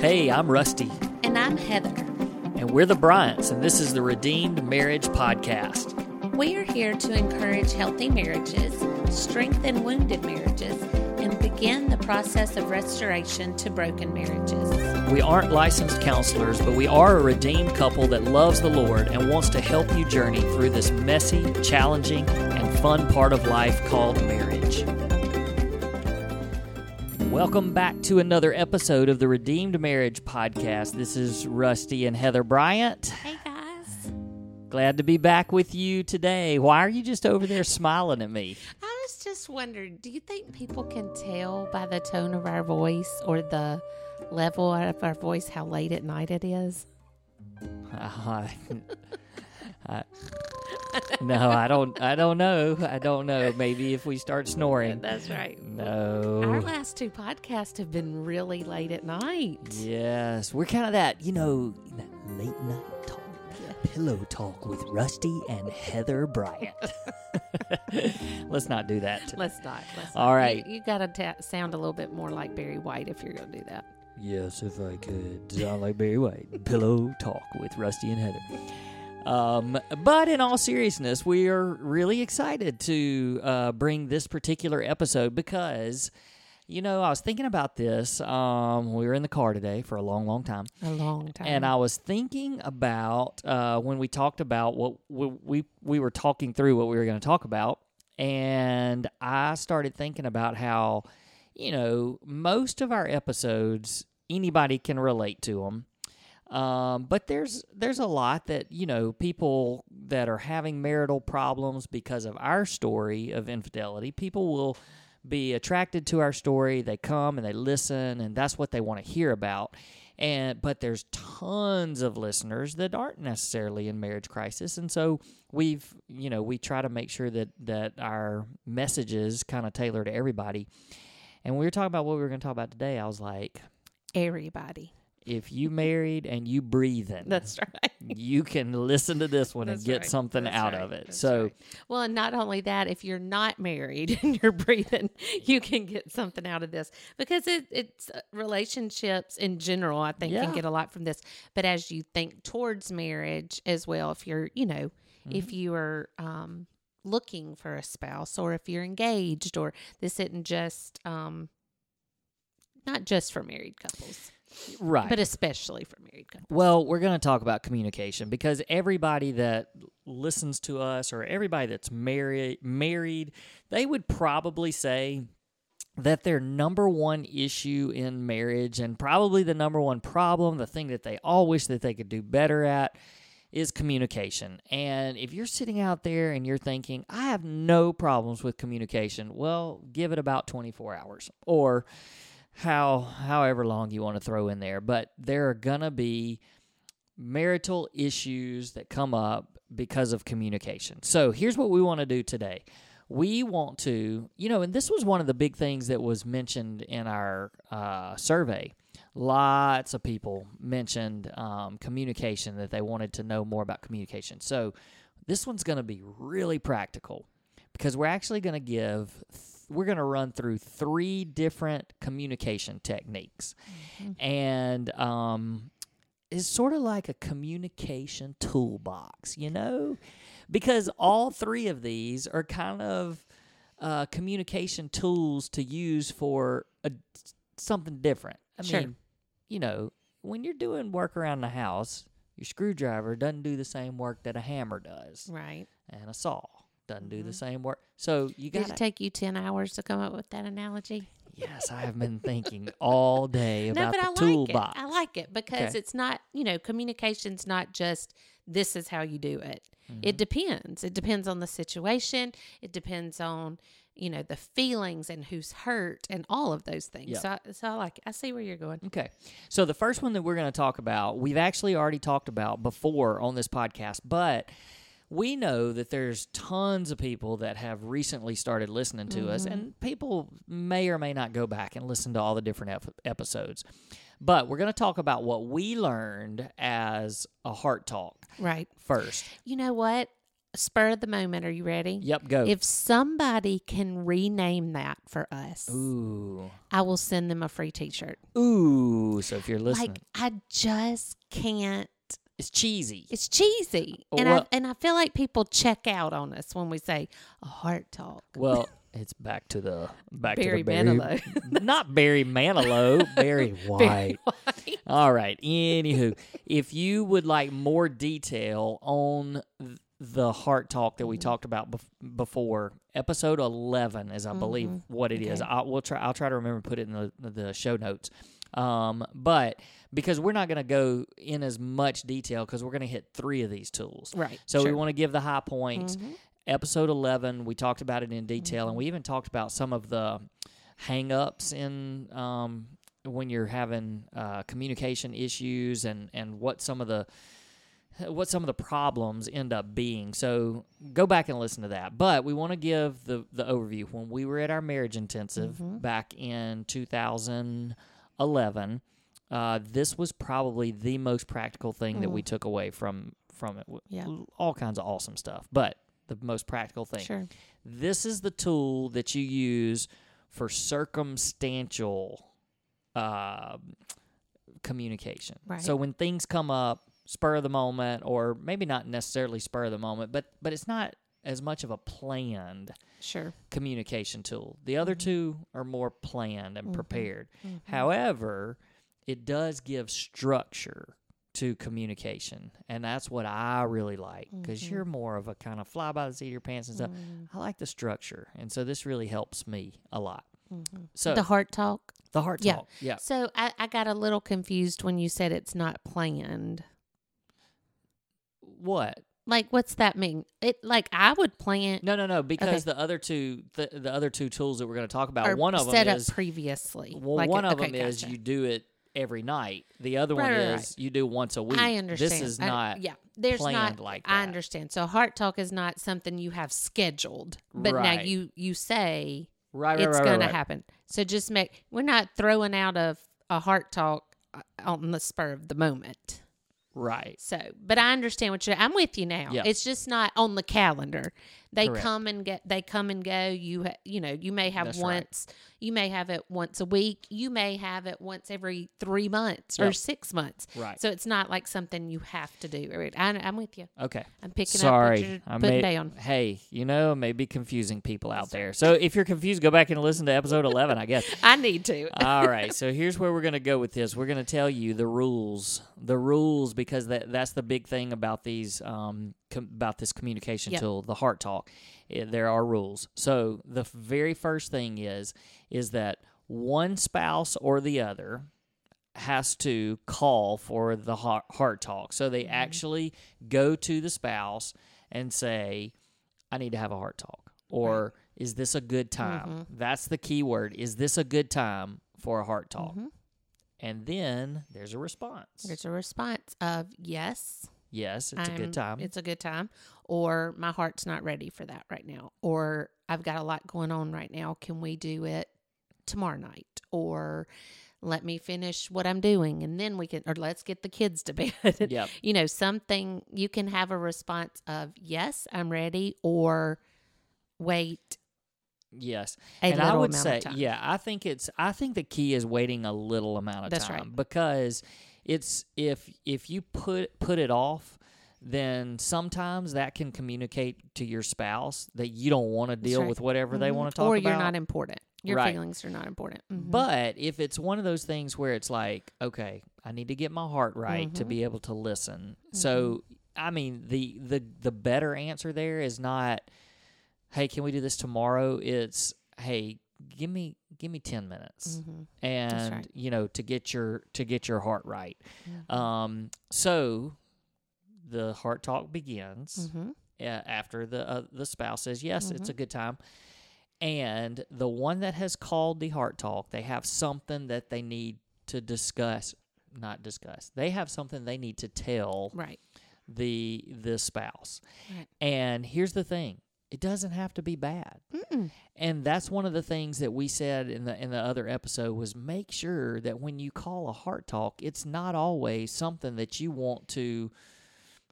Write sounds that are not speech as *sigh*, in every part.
Hey, I'm Rusty, And I'm Heather. and we're the Bryants, and this is the Redeemed Marriage Podcast. We are here to encourage healthy marriages, strengthen wounded marriages, and begin the process of restoration to broken marriages. We aren't licensed counselors, but we are a redeemed couple that loves the Lord and wants to help you journey through this messy, challenging, and fun part of life called marriage. Welcome back to another episode of the Redeemed Marriage Podcast. This is Rusty and Heather Bryant. Hey guys. Glad to be back with you today. Why are you just over there smiling at me? I was just wondering, do you think people can tell by the tone of our voice or the level of our voice how late at night it is? I, *laughs* uh, I- uh, *laughs* no, I don't. I don't know. I don't know. Maybe if we start *laughs* snoring. That's right. No. Our last two podcasts have been really late at night. Yes, we're kind of that. You know, that late night talk, pillow talk with Rusty and Heather Bryant. *laughs* Let's not do that. today. Let's not. Let's All not. right. You, you got to ta- sound a little bit more like Barry White if you're going to do that. Yes, if I could sound like Barry White. Pillow talk with Rusty and Heather. Um, but in all seriousness, we are really excited to uh, bring this particular episode because, you know, I was thinking about this. Um, we were in the car today for a long, long time. A long time. And I was thinking about uh, when we talked about what we, we we were talking through what we were going to talk about, and I started thinking about how you know most of our episodes anybody can relate to them. Um, but there's there's a lot that you know people that are having marital problems because of our story of infidelity. People will be attracted to our story. They come and they listen, and that's what they want to hear about. And but there's tons of listeners that aren't necessarily in marriage crisis, and so we've you know we try to make sure that that our messages kind of tailor to everybody. And when we were talking about what we were going to talk about today, I was like, Everybody. If you married and you breathing, That's right. you can listen to this one and get right. something That's out right. of it. That's so right. Well, and not only that, if you're not married *laughs* and you're breathing, you can get something out of this because it, it's uh, relationships in general. I think Yeah. can get a lot from this. But as you think towards marriage as well, if you're, you know, Mm-hmm. if you are um, looking for a spouse or if you're engaged, or this isn't just um, not just for married couples, right. but especially for married couples. Well, we're going to talk about communication because everybody that listens to us or everybody that's married married, they would probably say that their number one issue in marriage and probably the number one problem, the thing that they all wish that they could do better at is communication. And if you're sitting out there and you're thinking, I have no problems with communication, well, give it about 24 hours or how however long you want to throw in there, but there are to be marital issues that come up because of communication. So, here's what we want to do today. We want to, you know, and this was one of the big things that was mentioned in our uh, survey. Lots of people mentioned um, communication, that they wanted to know more about communication. So, this one's going to be really practical because we're actually going to give we're going to run through three different communication techniques. And um, it's sort of like a communication toolbox you know? Because all three of these are kind of uh, communication tools to use for a, something different. I Sure. mean you know when you're doing work around the house your screwdriver doesn't do the same work that a hammer does. Right. and a saw doesn't do the same work. So you Did got it take you 10 hours to come up with that analogy? Yes, I have been thinking all day *laughs* about no, but the I like toolbox. it. I like it because Okay. it's not, you know, communication's not just this is how you do it. Mm-hmm. It depends. It depends on the situation. It depends on, you know, the feelings and who's hurt and all of those things. Yeah. So, I, so I like it. I see where you're going. Okay. So the first one that we're going to talk about, we've actually already talked about before on this podcast, but we know that there's tons of people that have recently started listening to us, and mm-hmm. people may or may not go back and listen to all the different ep- episodes. But we're going to talk about what we learned as a heart talk Right. first. You know what? spur of the moment. Are you ready? Yep, go. If somebody can rename that for us, Ooh. I will send them a free T-shirt. Ooh. So if you're listening, Like I just can't. It's cheesy. It's cheesy, and Well- I and I feel like people check out on us when we say a heart talk. Well, *laughs* it's back to the back Barry to the Barry, Manilow. *laughs* not Barry Manilow, Barry *laughs* White. Very white. All right. Anywho, if you would like more detail on the heart talk that we Mm-hmm. talked about bef- before, episode eleven is, I believe, Mhm. what it is. Okay. I will try. I'll try to remember to put it in the the show notes. Um, but because we're not going to go in as much detail because we're going to hit three of these tools. Right. So we want to give the high points. Mhm. Episode 11, we talked about it in detail, Mm-hmm. and we even talked about some of the hang ups in um, when you're having uh, communication issues and, and what some of the what some of the problems end up being. So go back and listen to that. But we want to give the the overview. When we were at our marriage intensive Mhm. back in 2011, uh, this was probably the most practical thing that we Mm. took away from from it. Yeah. all kinds of awesome stuff, but the most practical thing. Sure. This is the tool that you use for circumstantial uh, communication. Right. So when things come up, spur of the moment, or maybe not necessarily spur of the moment, but but it's not as much of a planned Sure. communication tool. The other two are more planned and Mhm. prepared. Mhm. However, it does give structure to communication, and that's what I really like because Mhm. you're more of a kind of fly by the seat of your pants and stuff. Mm, I like the structure, and so this really helps me a lot. mhm. So the heart talk. the heart yeah. talk, yeah. So I, I got a little confused when you said it's not planned. What? Like, what's that mean? It like I would plan No, no, no. Because the other two, the, the other two tools that we're going to talk about, or one of set them up is previously. well, Like, one of okay, them is you do it every night. The other one Right, right, is you do once a week. I understand. This is I- not yeah. There's planned not. like I understand. So heart talk is not something you have scheduled, but now you you say right. Right, it's right, going to right. happen. So just make. We're not throwing out of a heart talk uh, on the spur of the moment. Right. So, but I understand what you're. I'm with you now. Yeah. It's just not on the calendar. They Correct. come and get. They come and go. You ha, you know you may have That's right. once. You may have it once a week. You may have it once every three months or six months. Right. So it's not like something you have to do. I, I'm with you. Okay. I'm picking Sorry, up what you're I putting may, down. Hey, you know, maybe confusing people out there. So if you're confused, go back and listen to episode *laughs* 11, I guess. I need to. All *laughs* right. So here's where we're going to go with this. We're going to tell you the rules, the rules, because that that's the big thing about these, um, com- about this communication Yep. tool, the heart talk. Eh, there are rules. So the very first thing is, is that one spouse or the other has to call for the heart, heart talk. So they Mhm. actually go to the spouse and say, I need to have a heart talk. Or is this a good time? That's the key word. Is this a good time for a heart talk? Mhm. And then there's a response. There's a response of yes. Yes, it's a I'm- good time. It's a good time. Or my heart's not ready for that right now. Or I've got a lot going on right now. Can we do it tomorrow night? Or let me finish what I'm doing and then we can, or let's get the kids to *laughs* bed. yep. you know, something you can have a response of yes, I'm ready, or wait Yes. a and little I would amount say, of time. yeah, I think it's I think the key is waiting a little amount of That's time right. because it's if if you put put it off, then sometimes that can communicate to your spouse that you don't want to deal right. with whatever they Mhm. want to talk or about. Or you're not important. Your Right. feelings are not important. Mhm. But if it's one of those things where it's like, okay, I need to get my heart right to Mhm. be able to listen. So, I mean, the the the better answer there is not, hey, can we do this tomorrow? It's, hey, give me give me 10 minutes. Mhm. And, right. you know, to get your to get your heart right. Mhm. Um so the heart talk begins Mhm. uh, after the uh, the spouse says yes, it's Mhm. a good time. And the one that has called the heart talk, they have something that they need to discuss, not discuss. They have something they need to tell Right. the the spouse. Right. And here's the thing. It doesn't have to be bad. Mm-mm. And that's one of the things that we said in the in the other episode was make sure that when you call a heart talk, it's not always something that you want to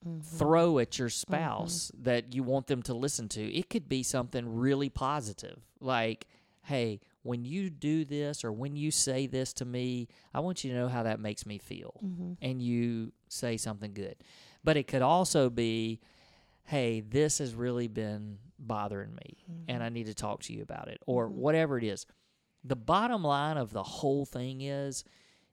mm-hmm. throw at your spouse mm-hmm. that you want them to listen to. It could be something really positive, like, hey, when you do this or when you say this to me, I want you to know how that makes me feel. Mm-hmm. And you say something good. But it could also be, hey, this has really been bothering me and I need to talk to you about it or whatever it is. The bottom line of the whole thing is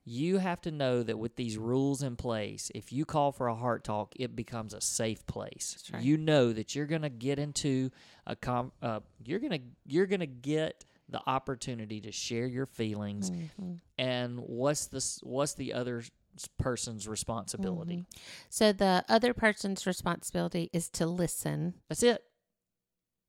you have to know that with these rules in place, if you call for a heart talk, it becomes a safe place. Right. You know that you're going to get into a com- uh, you're going to you're going to get the opportunity to share your feelings Mm-hmm. and what's this what's the other person's responsibility. So the other person's responsibility is to listen That's it.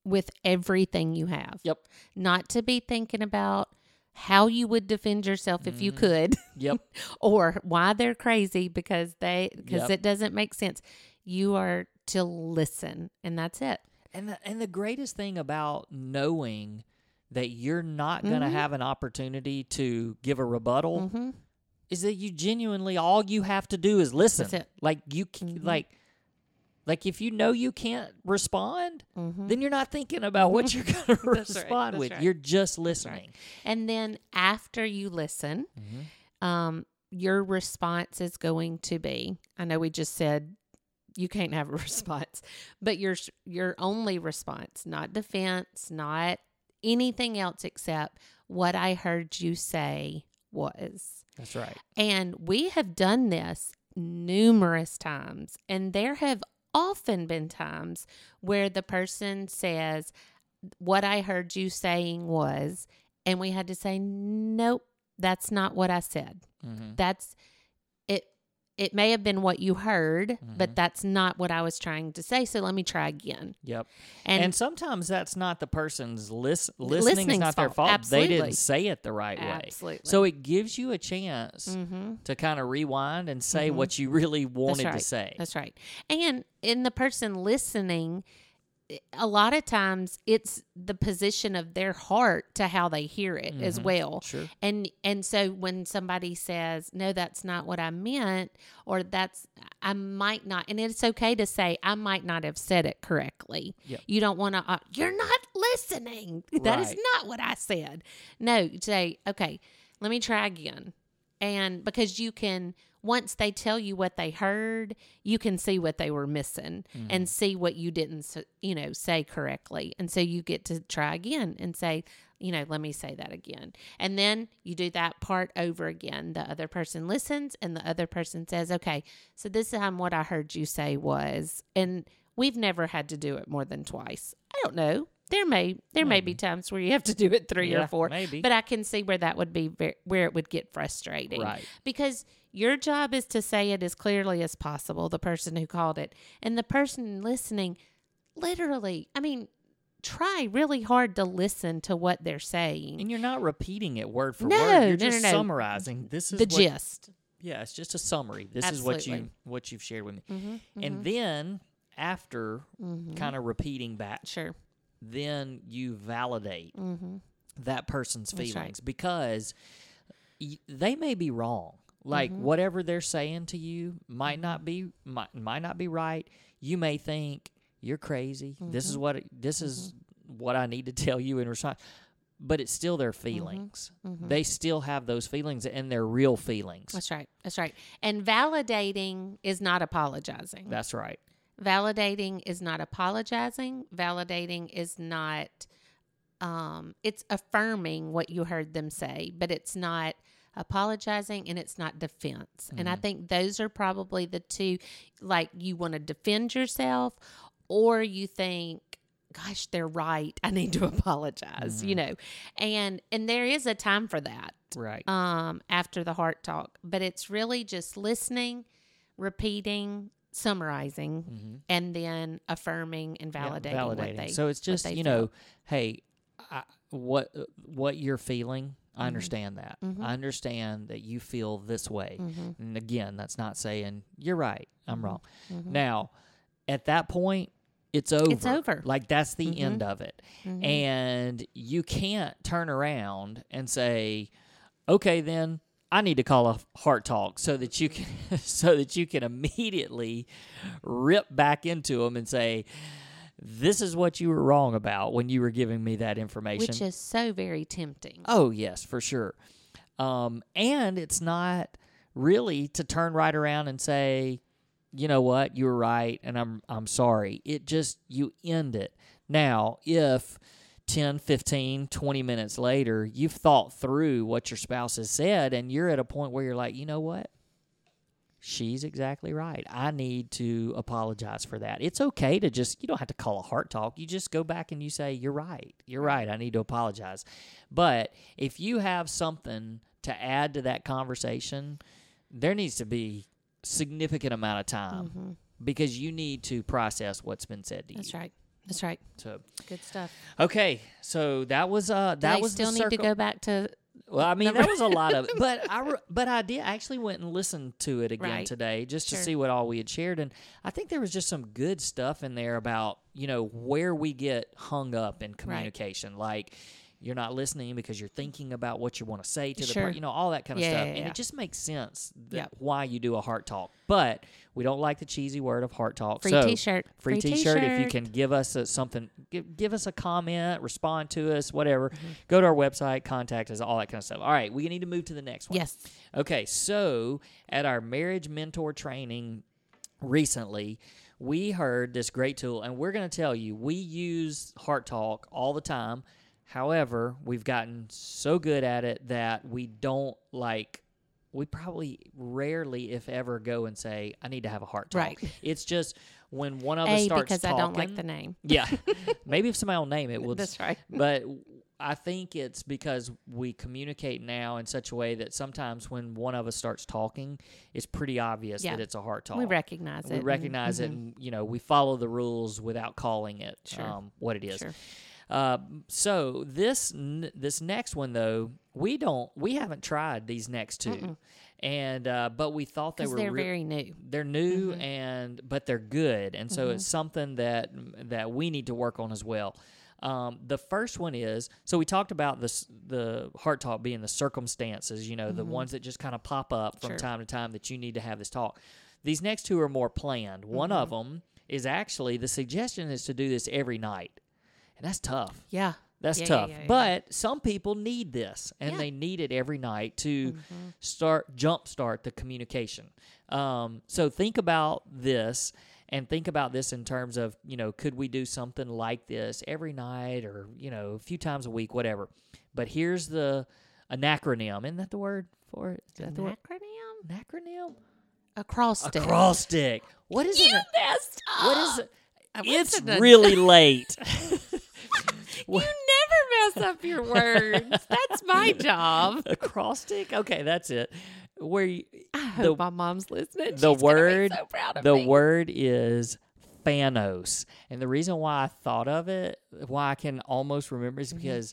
with everything you have. Yep. Not to be thinking about how you would defend yourself if you Mhm. could Yep. *laughs* or why they're crazy because they because Yep. it doesn't make sense. You are to listen and that's it. And the, and the greatest thing about knowing that you're not going to Mhm. have an opportunity to give a rebuttal hmm is that you genuinely all you have to do is listen. Like you c Mhm. like like if you know you can't respond, hmm then you're not thinking about what you're *laughs* going to That's right, respond with. right. You're just right. listening. And then after you listen, Mhm. um, your response is going to be I know we just said you can't have a *laughs* response, but your your only response, not defense, not anything else except what I heard you say was. That's right. And we have done this numerous times, and there have often been times where the person says, What I heard you saying was, and we had to say, Nope, that's not what I said. hmm That's it. May have been what you heard, Mhm. but that's not what I was trying to say. So let me try again. Yep. And, And, sometimes that's not the person's lis- listening. is listening's not their fault. fault. They didn't say it the right way. absolutely. So it gives you a chance mm-hmm. to kind of rewind and say Mhm. what you really wanted right. to say. That's right. And in the person listening, a lot of times it's the position of their heart to how they hear it as Mhm. well. Sure. And and so when somebody says, "No, that's not what I meant," or "That's I might not," and it's okay to say, "I might not have said it correctly." Yep. You don't want to. Uh, You're not listening. *laughs* That is not what I said. No, say, "Okay, let me try again," and because you can. Once they tell you what they heard, you can see what they were missing Mm-hmm. and see what you didn't, you know, say correctly. And so you get to try again and say, you know, let me say that again. And then you do that part over again. The other person listens and the other person says, okay, so this time what I heard you say was, and we've never had to do it more than twice. I don't know. There may there may be times where you have to do it three Yeah, or four, maybe. but I can see where that would be ver- where it would get frustrating Right. because your job is to say it as clearly as possible the person who called it and the person listening literally i mean try really hard to listen to what they're saying And you're not repeating it word for No, word. You're no, just no. summarizing. This is the what, gist Yeah, it's just a summary. This is what you what you've shared with me. mm-hmm, And then after mm-hmm. kind of repeating back, sure then you validate mm-hmm. that person's That's right. feelings because y- they may be wrong. Like Mhm. whatever they're saying to you might not Mm-hmm. be might, might not be right. You may think you're crazy. This is Mhm. what this is what I need to *laughs* tell you in response. But it's still their feelings. They still have those feelings and they're real feelings. that's right that's right and validating is not apologizing That's right. Validating is not apologizing. Validating is not um it's affirming what you heard them say but it's not apologizing and it's not defense. And i Mhm. think those are probably the two like you want to defend yourself or you think gosh they're right. I need to *laughs* apologize you know? And and there is a time for that Right. um, after the heart talk, but it's really just listening, repeating, summarizing, hmm and then affirming and Yeah, validating, what they. so it's just you know, hey, I, what what you're feeling, I Mhm. understand that. Mhm. I understand that you feel this way. Mhm, And again, that's not saying you're right. I'm Mhm. wrong. mhm, Now, at that point, it's over. It's over. Like that's the Mhm. end of it. And you can't turn around and say, "Okay, then I need to call a heart talk so that you can *laughs* so that you can immediately rip back into them and say, "This is what you were wrong about when you were giving me that information." Which is so very tempting. Oh yes, for sure. Um, and it's not really to turn right around and say, you know what, you were right, and I'm I'm sorry. It just you end it. Now, if 10, 15, 20 minutes later, you've thought through what your spouse has said, and you're at a point where you're like, you know what? She's exactly right. I need to apologize for that. It's okay to just, you don't have to call a heart talk. You just go back and you say, You're right. You're right. I need to apologize. But if you have something to add to that conversation, there needs to be significant amount of time hmm because you need to process what's been said to That's you. That's right. That's right. So Good stuff. okay, so that was uh that was still need to go back to Well, I mean that was a lot of it, *laughs* but I re- but I did I actually went and listened to it again Right. today just to see what all we had shared, and I think there was just some good stuff in there about you know where we get hung up in communication, like. You're not listening because you're thinking about what you want to say to the person, you know, all that kind of Yeah, stuff. yeah, And yeah. it just makes sense that Yep. why you do a heart talk. But we don't like the cheesy word of heart talk. free so t-shirt? free, t-shirt, if you can give us a, something give, give us a comment respond to us whatever Mm-hmm. go to our website contact us all that kind of stuff all right we need to move to the next one Yes. okay so at our marriage mentor training recently we heard this great tool and we're going to tell you we use heart talk all the time however we've gotten so good at it that we don't like we probably rarely if ever go and say i need to have a heart talk Right. *laughs* it's just when one of us A starts because talking I don't like the name. yeah *laughs* maybe if somebody will name it we'll That's right. but I think it's because we communicate now in such a way that sometimes when one of us starts talking, it's pretty obvious Yeah. that it's a heart talk. We recognize it. We recognize it, mhm. and you know we follow the rules without calling it Sure. um, what it is. Sure. Uh, so this n- this next one though, we don't we haven't tried these next 2 Mm-mm. and uh, but we thought they were they're re- very new. they're new Mhm. and but they're good and so Mhm. it's something that that we need to work on as well um, the first one is so we talked about this the heart talk being the circumstances you know the Mhm. ones that just kind of pop up from Sure. time to time that you need to have this talk these next two are more planned one of Mm-hmm. them is actually the suggestion is to do this every night and that's tough Yeah. that's Yeah, tough yeah, yeah. but some people need this and they need it every night to Mhm. start jump start the communication um, so think about this and think about this in terms of you know could we do something like this every night or you know a few times a week whatever but here's the an acronym isn't that the word for it is that the word acronym? acronym Acrostic. acrostic what is You it messed up. what is it it's really *laughs* late *laughs* *laughs* You never mess up your words. That's my job. acrostic okay that's it where you, I hope The- my mom's listening. the She's word- so proud of the me. word is Thanos. And the reason why I thought of it, why I can almost remember is Mhm. because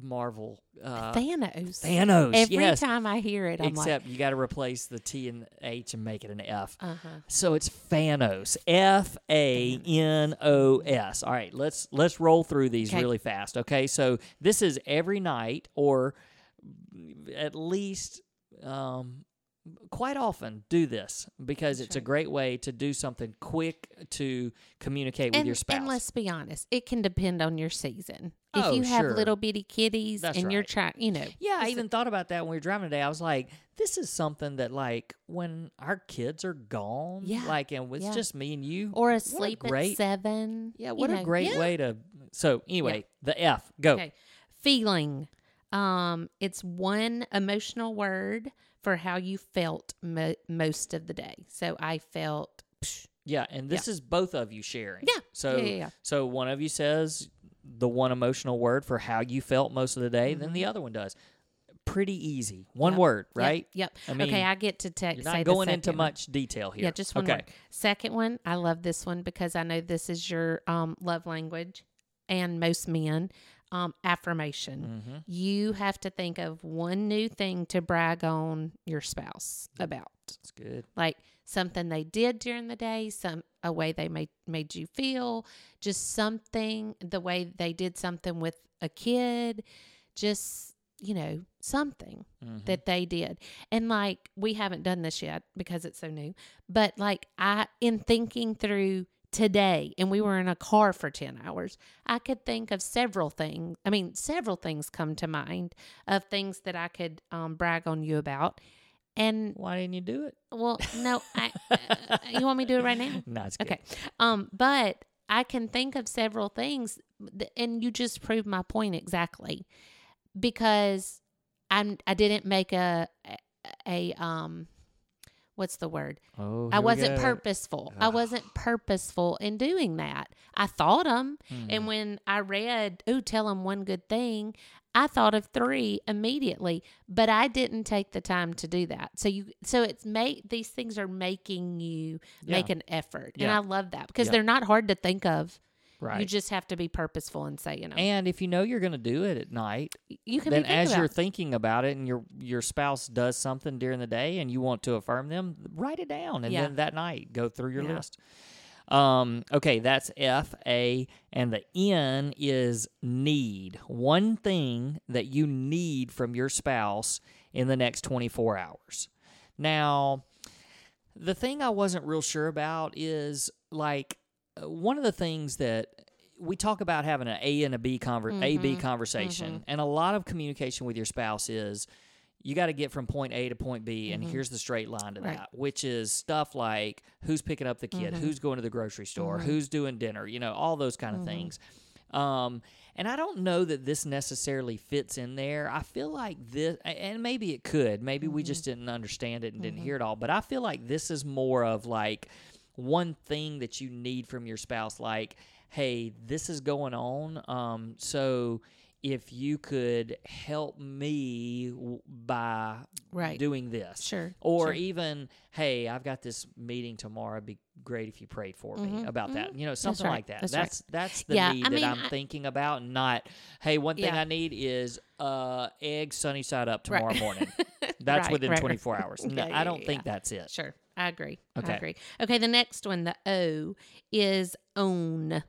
Marvel. Uh, Thanos. Thanos, Every yes. time I hear it, I'm Except you got to replace the T and H and make it an F. uh huh. So it's Fanos. F A N O S. All right, let's let's roll through these Okay. really fast. Okay, so this is every night or at least um, quite often do this because it's a great way to do something quick to communicate with your spouse. and let's be honest, it can depend on your season. If Oh, you have sure. little bitty kitties That's and you're trying, you know, yeah, I even thought about that when we were driving today. I was like, this is something that like when our kids are gone, Yeah, like and it's yeah. just me and you. or What a asleep great- at seven. Yeah, what a know. great Yeah. way to. So anyway, the F go. Okay. Feeling. Um, it's one emotional word for how you felt mo- most of the day. So I felt. psh, Yeah, and this is both of you sharing. Yeah, So yeah, yeah, yeah. so one of you says the one emotional word for how you felt most of the day, then Mhm. the other one does. Pretty easy. One Yep, word, right? Yep. I mean, okay, I get to text. You're not going into much detail here. Yeah, just one okay. word. Second one, I love this one because I know this is your um, love language, and most men, um, affirmation. Mm-hmm. You have to think of one new thing to brag on your spouse about, That's good. like something they did during the day, some a way they made made you feel, just something the way they did something with a kid, just you know, something Mhm. that they did. And like we haven't done this yet because it's so new. But like I in thinking through today and we were in a car for 10 hours, I could think of several things. I mean, several things come to mind of things that I could um, brag on you about. And Why didn't you do it? well, no, I, *laughs* uh, you want me to do it right now? No, it's good. Okay. Um, but I can think of several things, th- and you just proved my point exactly, because I'm I didn't make a a, a um, what's the word? Oh, I wasn't purposeful. I wasn't purposeful in doing that. I thought them, Mhm. and when I read, "Oh, tell them one good thing," I thought of three immediately, but I didn't take the time to do that. So you, so it's make these things are making you Yeah. make an effort, and I love that because Yeah. they're not hard to think of. right. You just have to be purposeful and say, you know. and if you know you're going to do it at night, you can then as you're thinking about it and your your spouse does something during the day and you want to affirm them, write it down and Yeah. then that night go through your Yeah. list. Um, okay, that's F A and the N is need. One thing that you need from your spouse in the next 24 hours. Now, the thing I wasn't real sure about is like uh, one of the things that we talk about having an A and a B conver- A B Mhm, conversation, and a lot of communication with your spouse is you got to get from point A to point B, and Mhm. here's the straight line to Right. that, which is stuff like who's picking up the kid, Mhm. who's going to the grocery store, Mhm. who's doing dinner, you know, all those kind of Mhm. things. Um, and I don't know that this necessarily fits in there. I feel like this, and maybe it could. Maybe we just didn't understand it and didn't Mhm. hear it all. But I feel like this is more of like one thing that you need from your spouse. Like, hey, this is going on. Um, so if you could help me w- by right. doing this, Sure. or sure. even hey i've got this meeting tomorrow it'd be great if you prayed for me Mhm, about that you know something right, like that that's right. that's that's the Yeah, need I that i'm I- thinking about not hey one thing Yeah. i need is uh egg sunny side up Right. tomorrow morning *laughs* that's Right, within right, right. 24 *laughs* hours no, Yeah, i don't think that's it Sure. I agree. Okay. I agree. Okay, the next one, the O, is own.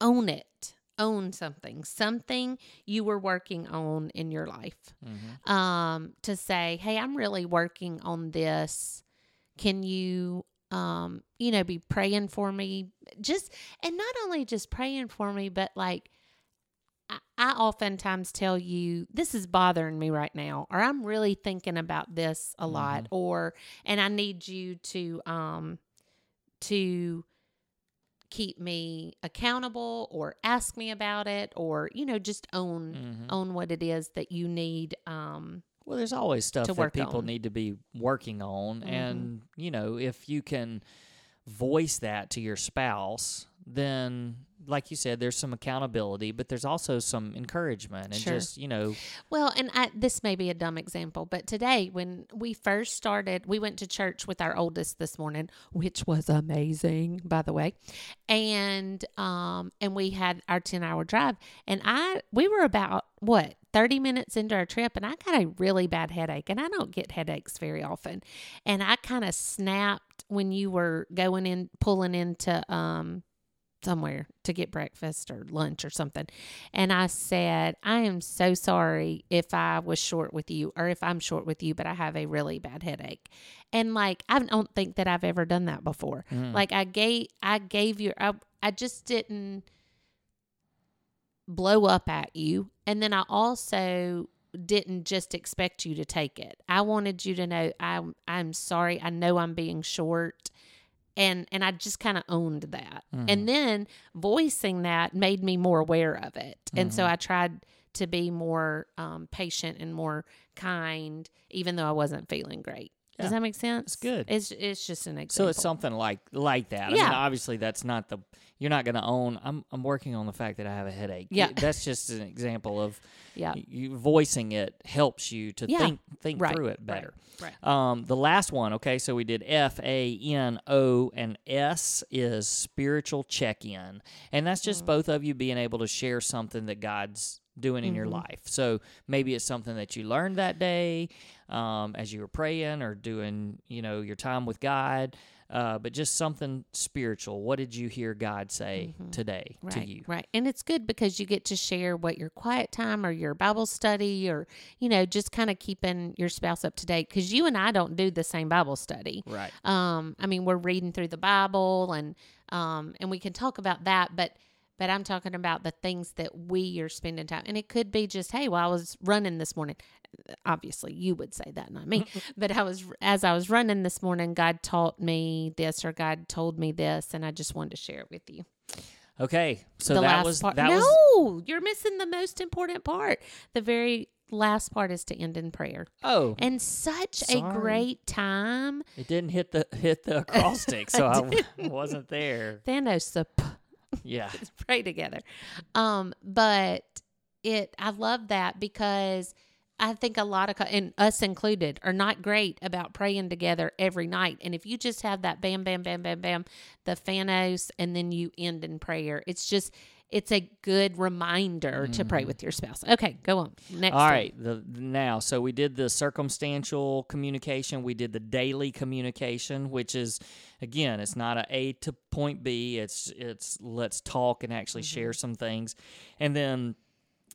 Own it. Own something. Something you were working on in your life. Mhm. Um, to say, hey, I'm really working on this. Can you um, you know, be praying for me? Just and not only just praying for me, but like I, I oftentimes tell you this is bothering me right now, or I'm really thinking about this a lot, or and I need you to um to keep me accountable or ask me about it or you know just own Mhm. own what it is that you need um Well, there's always stuff that people on. need to be working on. Mhm. And, you know, if you can voice that to your spouse, then, like you said, there's some accountability, but there's also some encouragement and Sure. just, you know, Well, and I, this may be a dumb example, but today when we first started, we went to church with our oldest this morning, which was amazing, by the way, and um, and we had our ten hour drive, and I we were about what thirty minutes into our trip, and I got a really bad headache, and I don't get headaches very often, and I kind of snapped when you were going in, pulling into um somewhere to get breakfast or lunch or something. And I said, I am so sorry if I was short with you or if I'm short with you, but I have a really bad headache. And like, I don't think that I've ever done that before. mm, Like I gave, I gave you, I, I just didn't blow up at you. And then I also didn't just expect you to take it. I wanted you to know I'm, I'm sorry. I know I'm being short and and I just kind of owned that. Mhm. And then voicing that made me more aware of it. And so Mhm. I tried to be more um, patient and more kind, even though I wasn't feeling great. Does that make sense? It's good. It's it's just an example. so it's something like like that. I mean, Yeah. obviously that's not the you're not going to own I'm I'm working on the fact that I have a headache. Yeah. That's just an example of Yeah. you voicing it helps you to Yeah. think think Right. through it Right. better. Right. Um, the last one, okay, so we did F, A, N, O, and S is spiritual check in. And that's just Mm. both of you being able to share something that God's doing in your Mhm. life. So maybe it's something that you learned that day um, as you were praying or doing, you know, your time with God. uh, but just something spiritual. What did you hear God say today Right, to you? right. And it's good because you get to share what your quiet time or your Bible study or, you know, just kind of keeping your spouse up to date because you and I don't do the same Bible study. Right. Um, I mean, we're reading through the Bible and um, and we can talk about that, but but I'm talking about the things that we are spending time. And it could be just, hey, well, I was running this morning. Obviously, you would say that, not me. but I was as I was running this morning, God taught me this or God told me this, and I just wanted to share it with you. Okay. So the that was part. that no, was you're missing the most important part. The very last part is to end in prayer. oh And such a great time. it didn't hit the hit the acrostic, so I *laughs* wasn't there. Thanos the p- Yeah. *laughs* pray together. Um, but it I love that because I think a lot of and us included are not great about praying together every night. And if you just have that bam bam bam bam bam the Thanos and then you end in prayer, it's just it's a good reminder to pray mm-hmm. with your spouse. Okay, go on. Next. All right. The, now, so we did the circumstantial communication. We did the daily communication, which is again, it's not a A to point B. It's it's let's talk and actually mm-hmm. share some things, and then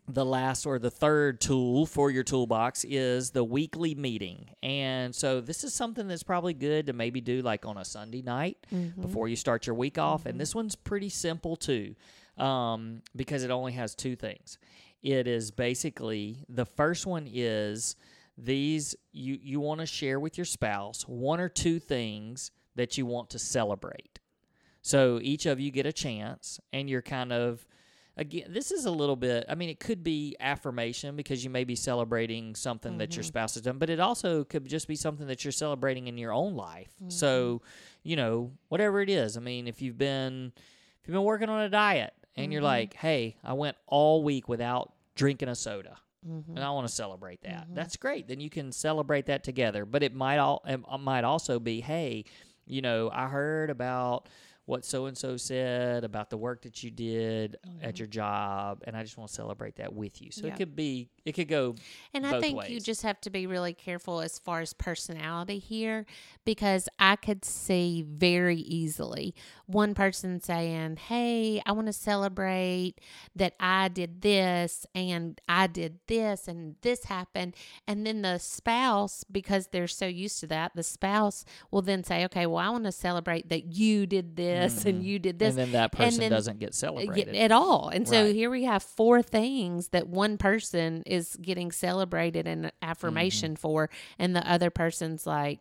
the last or the third tool for your toolbox is the weekly meeting. And so this is something that's probably good to maybe do like on a Sunday night mm-hmm. before you start your week off. And this one's pretty simple too, um, because it only has two things. It is basically the first one is these you you want to share with your spouse one or two things that you want to celebrate. So each of you get a chance, and you're kind of again. This is a little bit. I mean, it could be affirmation because you may be celebrating something that your spouse has done, but it also could just be something that you're celebrating in your own life. So, you know, whatever it is. I mean, if you've been if you've been working on a diet and you're mm-hmm. like, hey, I went all week without drinking a soda and mm-hmm. I want to celebrate that. Mm-hmm. That's great. Then you can celebrate that together. But it might all it uh, might also be, hey, you know, I heard about what so and so said about the work that you did at mm-hmm. your job, and I just want to celebrate that with you. So Yeah. it could be, it could go. And I think you just have to be really careful as far as personality here because I could see very easily one person saying, Hey, I want to celebrate that I did this and I did this and this happened. And then the spouse, because they're so used to that, the spouse will then say, Okay, well, I want to celebrate that you did this and you did this. Mm-hmm. and then that person then- doesn't get Uh, celebrated. at all. And so Right. here we have four things that one person is getting celebrated and affirmation Mm-hmm. for, and the other person's like,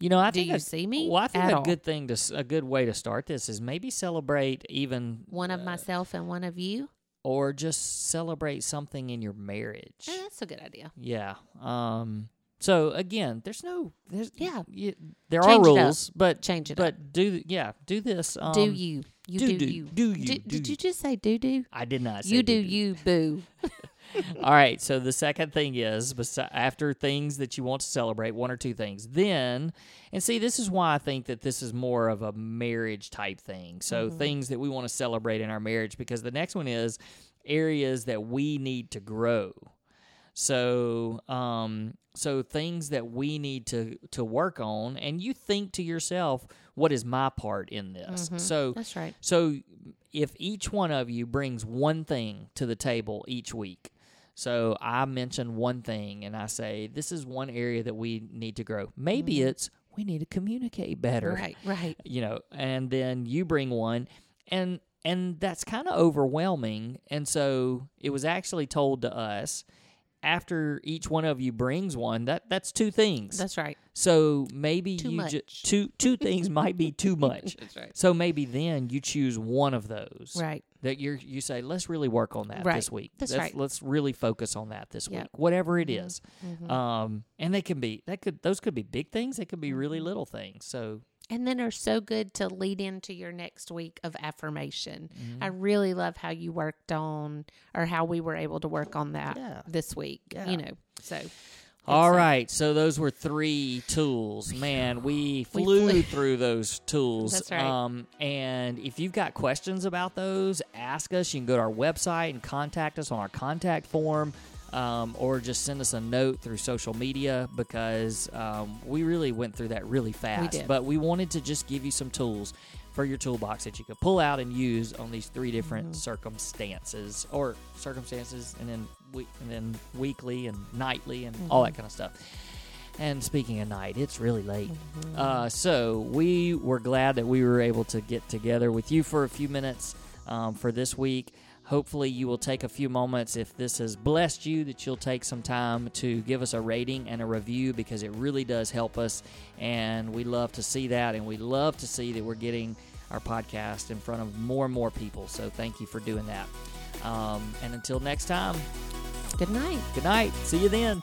You know, I Do think you a- see me? Well, I think a all. good thing to a good way to start this is maybe celebrate even one of myself and one of you. or just celebrate something in your marriage. Eh, that's a good idea. Yeah. Um. So again, there's no there's Yeah. You, there Change are it up. rules, but Change it but up. do yeah do this. Um, Do you? You do- do, do- you. do you, Do- do did you. you just say do do? I did not. Say You do do. you, boo. *laughs* All right. So the second thing is, besi- after things that you want to celebrate, one or two things, then, and see, this is why I think that this is more of a marriage type thing. So things that we want to celebrate in our marriage, because the next one is areas that we need to grow. So, um, so things that we need to to work on, and you think to yourself, what is my part in this? Mm-hmm. So That's right. so if each one of you brings one thing to the table each week, so I mention one thing and I say, this is one area that we need to grow. Maybe mm-hmm. it's we need to communicate better. Right, right. *laughs* You know, and then you bring one and and that's kind of overwhelming. And so it was actually told to us after each one of you brings one, that that's two things. That's right. So maybe Too you just two two *laughs* things might be too much. That's right. So maybe then you choose one of those Right. that you you say let's really work on that Right. this week. That's let's, right. Let's really focus on that this Yep. week, whatever it is. Mhm. is. Mhm. Um, and they can be that could those could be big things. They could be Mm-hmm. really little things. So and then are so good to lead into your next week of affirmation. Mm-hmm. I really love how you worked on or how we were able to work on that Yeah. this week. Yeah. You know, so all uh, right, so those were three tools. Man, we We flew flew. *laughs* through those tools. That's right. Um, and if you've got questions about those, ask us. You can go to our website and contact us on our contact form. Um, or just send us a note through social media because um, we really went through that really fast. did. But we wanted to just give you some tools for your toolbox that you could pull out and use on these three different circumstances or circumstances, and then we- and then weekly and nightly and all that kind of stuff. And speaking of night, it's really late. Uh, so we were glad that we were able to get together with you for a few minutes um, for this week. Hopefully, you will take a few moments if this has blessed you, that you'll take some time to give us a rating and a review because it really does help us. And we love to see that. And we love to see that we're getting our podcast in front of more and more people. So thank you for doing that. Um, and until next time, Good night. good night. See you then.